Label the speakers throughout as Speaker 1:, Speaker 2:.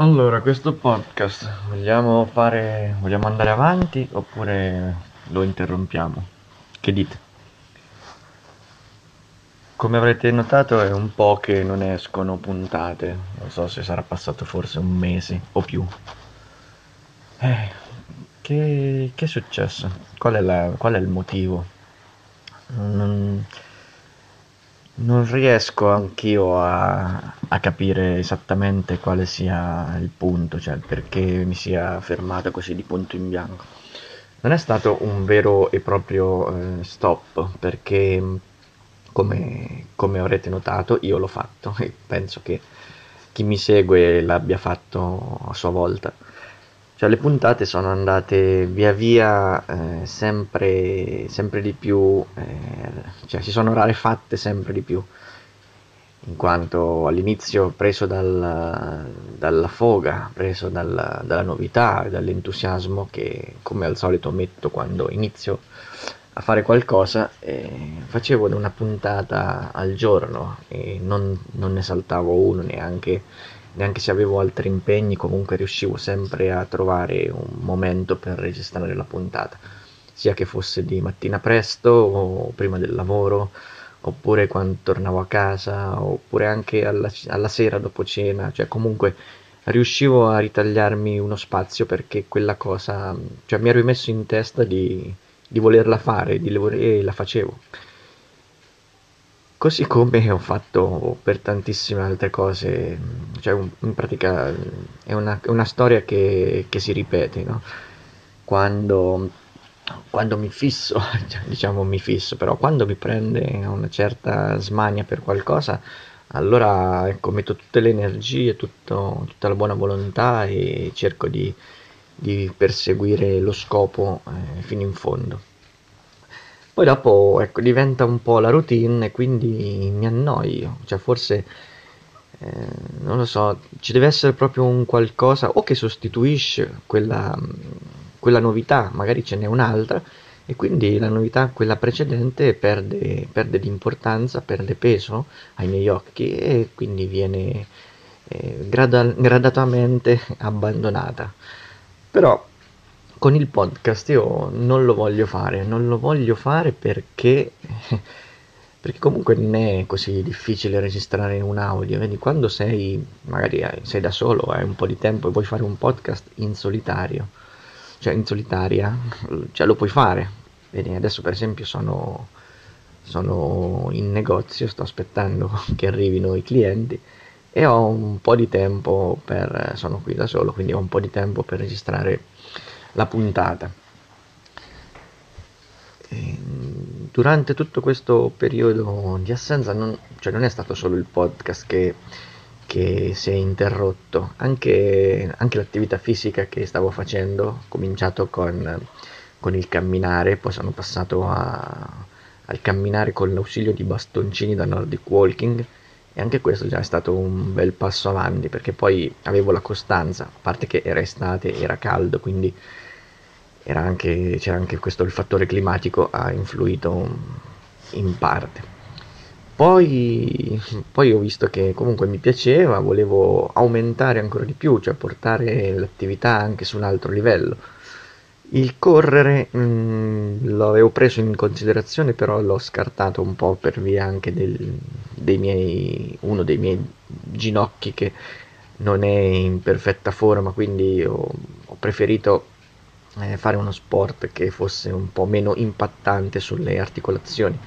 Speaker 1: Allora, questo podcast vogliamo fare, vogliamo andare avanti oppure lo interrompiamo? Che dite? Come avrete notato è un po' che non escono puntate, non so se sarà passato forse un mese o più. Eh, che, che è successo? Qual è la- qual è il motivo? Non, non riesco anch'io a, a capire esattamente quale sia il punto, cioè perché mi sia fermato così di punto in bianco. Non è stato un vero e proprio eh, stop, perché come, come avrete notato io l'ho fatto e penso che chi mi segue l'abbia fatto a sua volta. Cioè le puntate sono andate via via eh, sempre, sempre di più, eh, cioè si sono rarefatte sempre di più. In quanto all'inizio preso dal, dalla foga, preso dalla, dalla novità dall'entusiasmo che come al solito metto quando inizio a fare qualcosa, eh, facevo una puntata al giorno e non, non ne saltavo uno neanche, neanche se avevo altri impegni, comunque riuscivo sempre a trovare un momento per registrare la puntata, sia che fosse di mattina presto o prima del lavoro oppure quando tornavo a casa, oppure anche alla, alla sera dopo cena, cioè comunque riuscivo a ritagliarmi uno spazio perché quella cosa, cioè mi ero rimesso in testa di, di volerla fare, di, e la facevo. Così come ho fatto per tantissime altre cose, cioè in pratica è una, una storia che, che si ripete, no? Quando quando mi fisso, cioè, diciamo mi fisso, però quando mi prende una certa smania per qualcosa, allora ecco, metto tutte le energie, tutto, tutta la buona volontà e cerco di, di perseguire lo scopo eh, fino in fondo. Poi dopo ecco, diventa un po' la routine e quindi mi annoio, cioè forse eh, non lo so, ci deve essere proprio un qualcosa o che sostituisce quella quella novità magari ce n'è un'altra e quindi la novità, quella precedente, perde, perde di importanza, perde peso ai miei occhi e quindi viene eh, grada- gradatamente abbandonata. Però con il podcast io non lo voglio fare, non lo voglio fare perché, perché comunque non è così difficile registrare un audio, vedi quando sei, magari sei da solo, hai un po' di tempo e vuoi fare un podcast in solitario cioè in solitaria, cioè lo puoi fare. Vedi, adesso per esempio sono, sono in negozio, sto aspettando che arrivino i clienti e ho un po' di tempo per, sono qui da solo, quindi ho un po' di tempo per registrare la puntata. E durante tutto questo periodo di assenza non, cioè non è stato solo il podcast che che si è interrotto, anche, anche l'attività fisica che stavo facendo, ho cominciato con, con il camminare, poi sono passato a, al camminare con l'ausilio di bastoncini da Nordic Walking e anche questo già è stato un bel passo avanti perché poi avevo la costanza, a parte che era estate, era caldo, quindi era anche, c'era anche questo, il fattore climatico ha influito in parte. Poi, poi ho visto che comunque mi piaceva, volevo aumentare ancora di più, cioè portare l'attività anche su un altro livello. Il correre mh, mm, l'avevo preso in considerazione, però l'ho scartato un po' per via anche del, dei miei, uno dei miei ginocchi che non è in perfetta forma, quindi ho, ho preferito eh, fare uno sport che fosse un po' meno impattante sulle articolazioni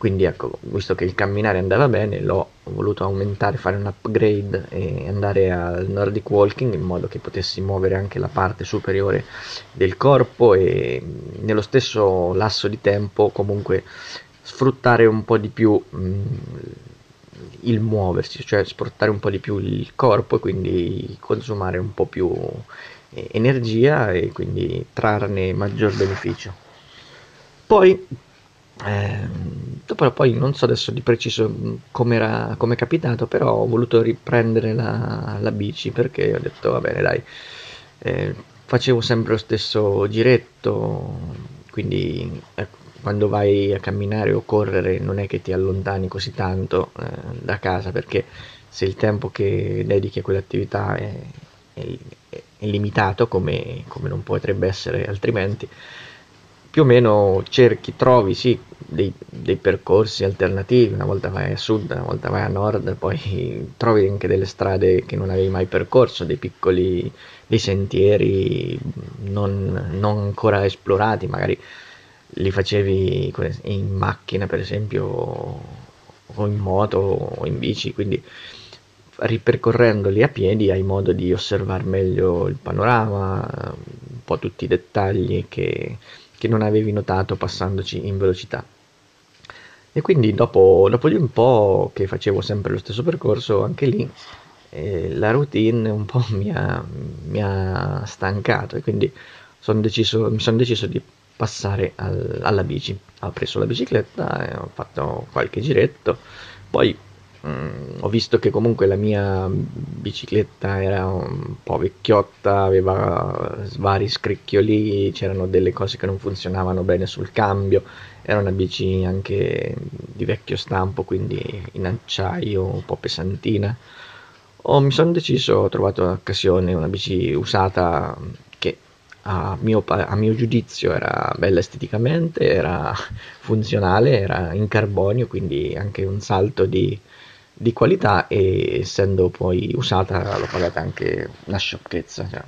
Speaker 1: quindi ecco, visto che il camminare andava bene, l'ho voluto aumentare, fare un upgrade e andare al Nordic Walking in modo che potessi muovere anche la parte superiore del corpo e nello stesso lasso di tempo comunque sfruttare un po' di più mh, il muoversi, cioè sfruttare un po' di più il corpo e quindi consumare un po' più eh, energia e quindi trarne maggior beneficio. Poi eh, dopo poi non so adesso di preciso come è capitato, però ho voluto riprendere la, la, bici perché ho detto va bene dai, eh, facevo sempre lo stesso giretto, quindi eh, quando vai a camminare o correre non è che ti allontani così tanto eh, da casa perché se il tempo che dedichi a quell'attività è, è, è limitato come, come, non potrebbe essere altrimenti, più o meno cerchi, trovi sì dei, dei, percorsi alternativi, una volta vai a sud, una volta vai a nord, poi trovi anche delle strade che non avevi mai percorso, dei piccoli dei sentieri non, non ancora esplorati, magari li facevi in macchina per esempio o in moto o in bici, quindi ripercorrendoli a piedi hai modo di osservare meglio il panorama, un po' tutti i dettagli che, che non avevi notato passandoci in velocità. E quindi dopo, dopo, di un po' che facevo sempre lo stesso percorso, anche lì eh, la routine un po' mi ha, mi ha stancato e quindi son deciso, mi sono deciso di passare al, alla bici. Ho preso la bicicletta e ho fatto qualche giretto, poi Mm, ho visto che comunque la mia bicicletta era un po' vecchiotta, aveva vari scricchioli, c'erano delle cose che non funzionavano bene sul cambio, era una bici anche di vecchio stampo, quindi in acciaio, un po' pesantina. Oh, mi sono deciso, ho trovato un'occasione, una bici usata che a mio, a mio giudizio era bella esteticamente, era funzionale, era in carbonio, quindi anche un salto di di qualità e essendo poi usata l'ho pagata anche una sciocchezza, cioè,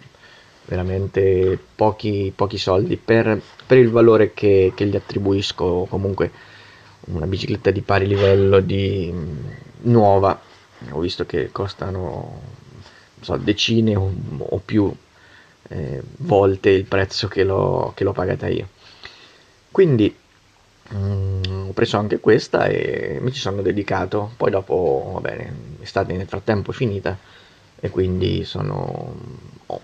Speaker 1: veramente pochi, pochi soldi per, per, il valore che, che, gli attribuisco. Comunque una bicicletta di pari livello di nuova ho visto che costano so, decine o, o più eh, volte il prezzo che l'ho, che l'ho pagata io. Quindi Mm, ho preso anche questa e mi ci sono dedicato. Poi dopo, va bene, l'estate nel frattempo è finita e quindi sono... Oh,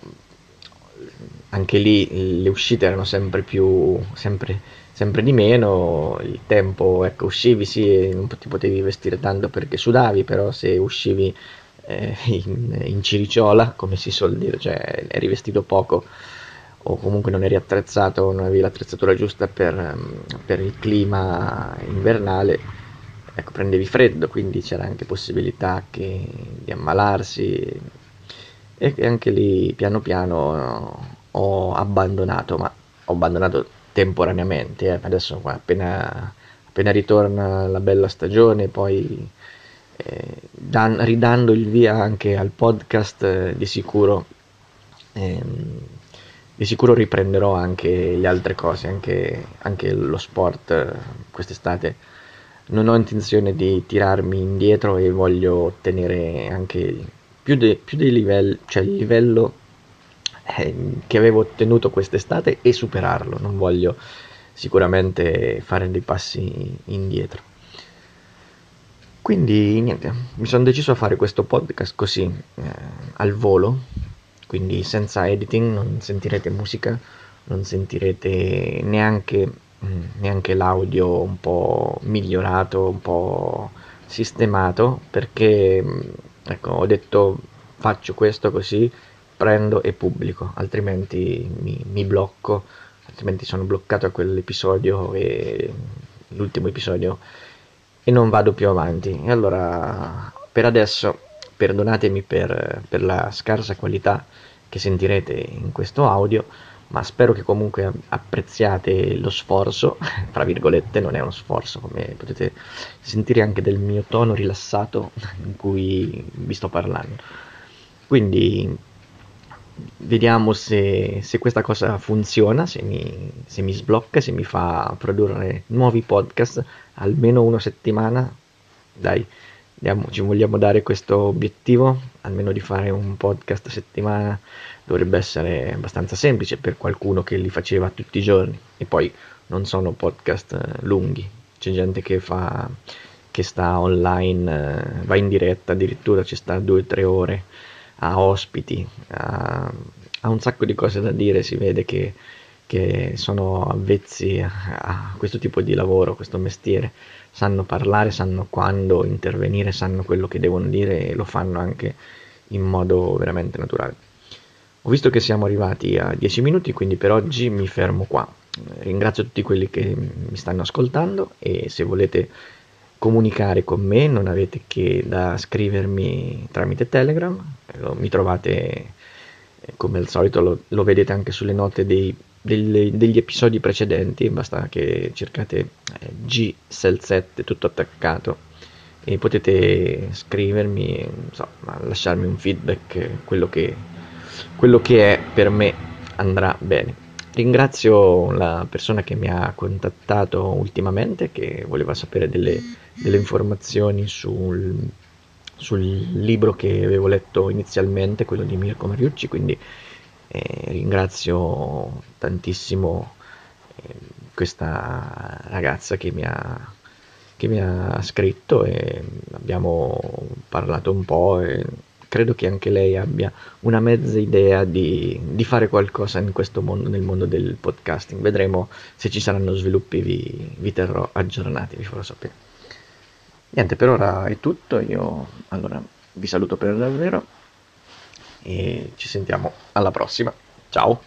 Speaker 1: anche lì le uscite erano sempre più... sempre, sempre di meno, il tempo, ecco, uscivi sì, non ti potevi vestire tanto perché sudavi, però se uscivi eh, in, in ciriciola, come si suol dire, cioè eri vestito poco, o comunque non eri attrezzato, non avevi l'attrezzatura giusta per, ehm, per il clima invernale, ecco, prendevi freddo, quindi c'era anche possibilità che, di ammalarsi e anche lì piano piano ho abbandonato, ma ho abbandonato temporaneamente, eh. adesso appena, appena, ritorna la bella stagione, poi eh, dan, ridando il via anche al podcast eh, di sicuro ehm, di sicuro riprenderò anche le altre cose, anche, anche lo sport eh, quest'estate. Non ho intenzione di tirarmi indietro e voglio ottenere anche più, de, più dei livelli, cioè il livello eh, che avevo ottenuto quest'estate e superarlo. Non voglio sicuramente fare dei passi indietro. Quindi niente, mi sono deciso a fare questo podcast così eh, al volo quindi senza editing non sentirete musica, non sentirete neanche, mm, neanche l'audio un po' migliorato, un po' sistemato, perché mm, ecco, ho detto faccio questo così, prendo e pubblico, altrimenti mi, mi blocco, altrimenti sono bloccato a quell'episodio e l'ultimo episodio e non vado più avanti. E allora per adesso perdonatemi per, per la scarsa qualità che sentirete in questo audio, ma spero che comunque apprezziate lo sforzo, tra virgolette, non è uno sforzo, come potete sentire anche del mio tono rilassato in cui vi sto parlando. Quindi vediamo se, se questa cosa funziona, se mi, se mi sblocca, se mi fa produrre nuovi podcast, almeno una settimana. Dai, Andiamo, ci vogliamo dare questo obiettivo, almeno di fare un podcast a settimana, dovrebbe essere abbastanza semplice per qualcuno che li faceva tutti i giorni. E poi non sono podcast eh, lunghi, c'è gente che fa che sta online, eh, va in diretta addirittura, ci sta due o tre ore, ha ospiti, ha, ha, un sacco di cose da dire, si vede che, che sono avvezzi a, a questo tipo di lavoro, questo mestiere sanno parlare, sanno quando intervenire, sanno quello che devono dire e lo fanno anche in modo veramente naturale. Ho visto che siamo arrivati a 10 minuti, quindi per oggi mi fermo qua. Ringrazio tutti quelli che mi stanno ascoltando e se volete comunicare con me non avete che da scrivermi tramite Telegram, mi trovate come al solito lo, lo vedete anche sulle note dei, delle, degli episodi precedenti, basta che cercate eh, G 7 tutto attaccato e potete scrivermi, so, lasciarmi un feedback, quello che, quello che è per me andrà bene. Ringrazio la persona che mi ha contattato ultimamente, che voleva sapere delle, delle informazioni sul, sul, libro che avevo letto inizialmente, quello di Mirko Mariucci, quindi eh, ringrazio tantissimo eh, questa ragazza che mi, ha, che mi ha scritto e abbiamo parlato un po' e credo che anche lei abbia una mezza idea di, di fare qualcosa in questo mondo, nel mondo del podcasting. Vedremo se ci saranno sviluppi, vi, vi terrò aggiornati, vi farò sapere. Niente, per ora è tutto, io allora vi saluto per davvero e ci sentiamo alla prossima. Ciao!